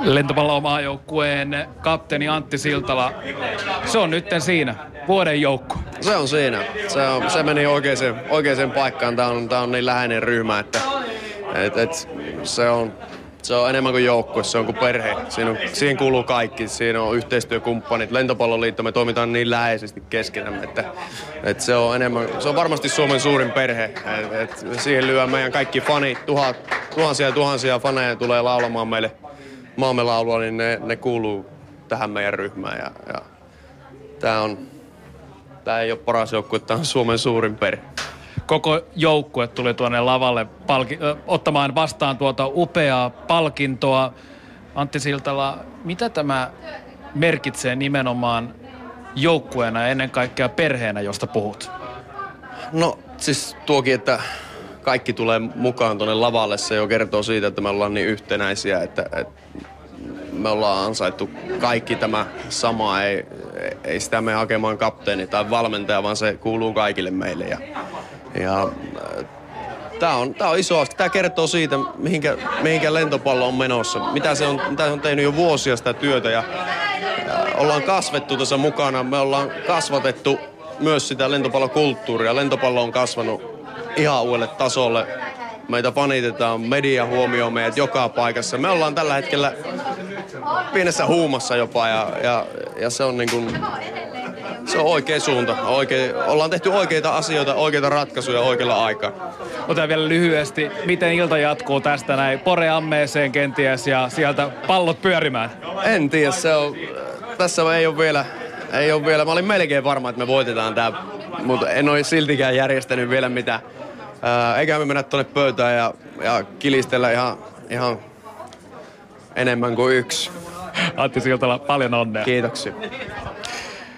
lentopallomaajoukkueen kapteeni Antti Siltala. Se on nytten siinä, vuoden joukko. Se on siinä. Se, on, se meni oikeaan, oikeaan paikkaan. Tämä on, tämä on niin läheinen ryhmä, että et, et, se, on, se on enemmän kuin joukkue, se on kuin perhe. Siinä, on, siihen kuuluu kaikki. Siinä on yhteistyökumppanit. Lentopalloliitto, me toimitaan niin läheisesti keskenämme, että, että se on enemmän, se on varmasti Suomen suurin perhe. Et, et siihen lyö meidän kaikki fanit, tuhat, tuhansia ja tuhansia faneja tulee laulamaan meille maamme laulua, niin ne, ne kuuluu tähän meidän ryhmään. Ja, ja tämä on, tämä ei ole paras joukkue, tämä on Suomen suurin perhe. Koko joukkue tuli tuonne lavalle palki, ö, ottamaan vastaan tuota upeaa palkintoa. Antti Siltala, mitä tämä merkitsee nimenomaan joukkueena ja ennen kaikkea perheenä, josta puhut? No siis tuokin, että kaikki tulee mukaan tuonne lavalle, se jo kertoo siitä, että me ollaan niin yhtenäisiä, että, että me ollaan ansaittu kaikki tämä sama. Ei, ei sitä me hakemaan kapteeni tai valmentaja, vaan se kuuluu kaikille meille. Ja, ja Tämä on, tää on iso asia. Tämä kertoo siitä, mihinkä, mihinkä lentopallo on menossa. Mitä se on, mitä se on tehnyt jo vuosia sitä työtä ja, ja ollaan kasvettu tässä mukana. Me ollaan kasvatettu myös sitä lentopallokulttuuria. Lentopallo on kasvanut ihan uudelle tasolle. Meitä fanitetaan, media huomioi meidät joka paikassa. Me ollaan tällä hetkellä pienessä huumassa jopa ja, ja, ja se on niin kuin, se on oikea suunta. Oikein, ollaan tehty oikeita asioita, oikeita ratkaisuja oikealla aikaa. Otetaan vielä lyhyesti, miten ilta jatkuu tästä näin Pore ammeeseen kenties ja sieltä pallot pyörimään? En tiedä, se on, tässä ei ole vielä, ei ole vielä, mä olin melkein varma, että me voitetaan tämä, mutta en ole siltikään järjestänyt vielä mitään. Eikä me mennä tuonne pöytään ja, ja kilistellä ihan, ihan enemmän kuin yksi. Antti Siltala, paljon onnea. Kiitoksia.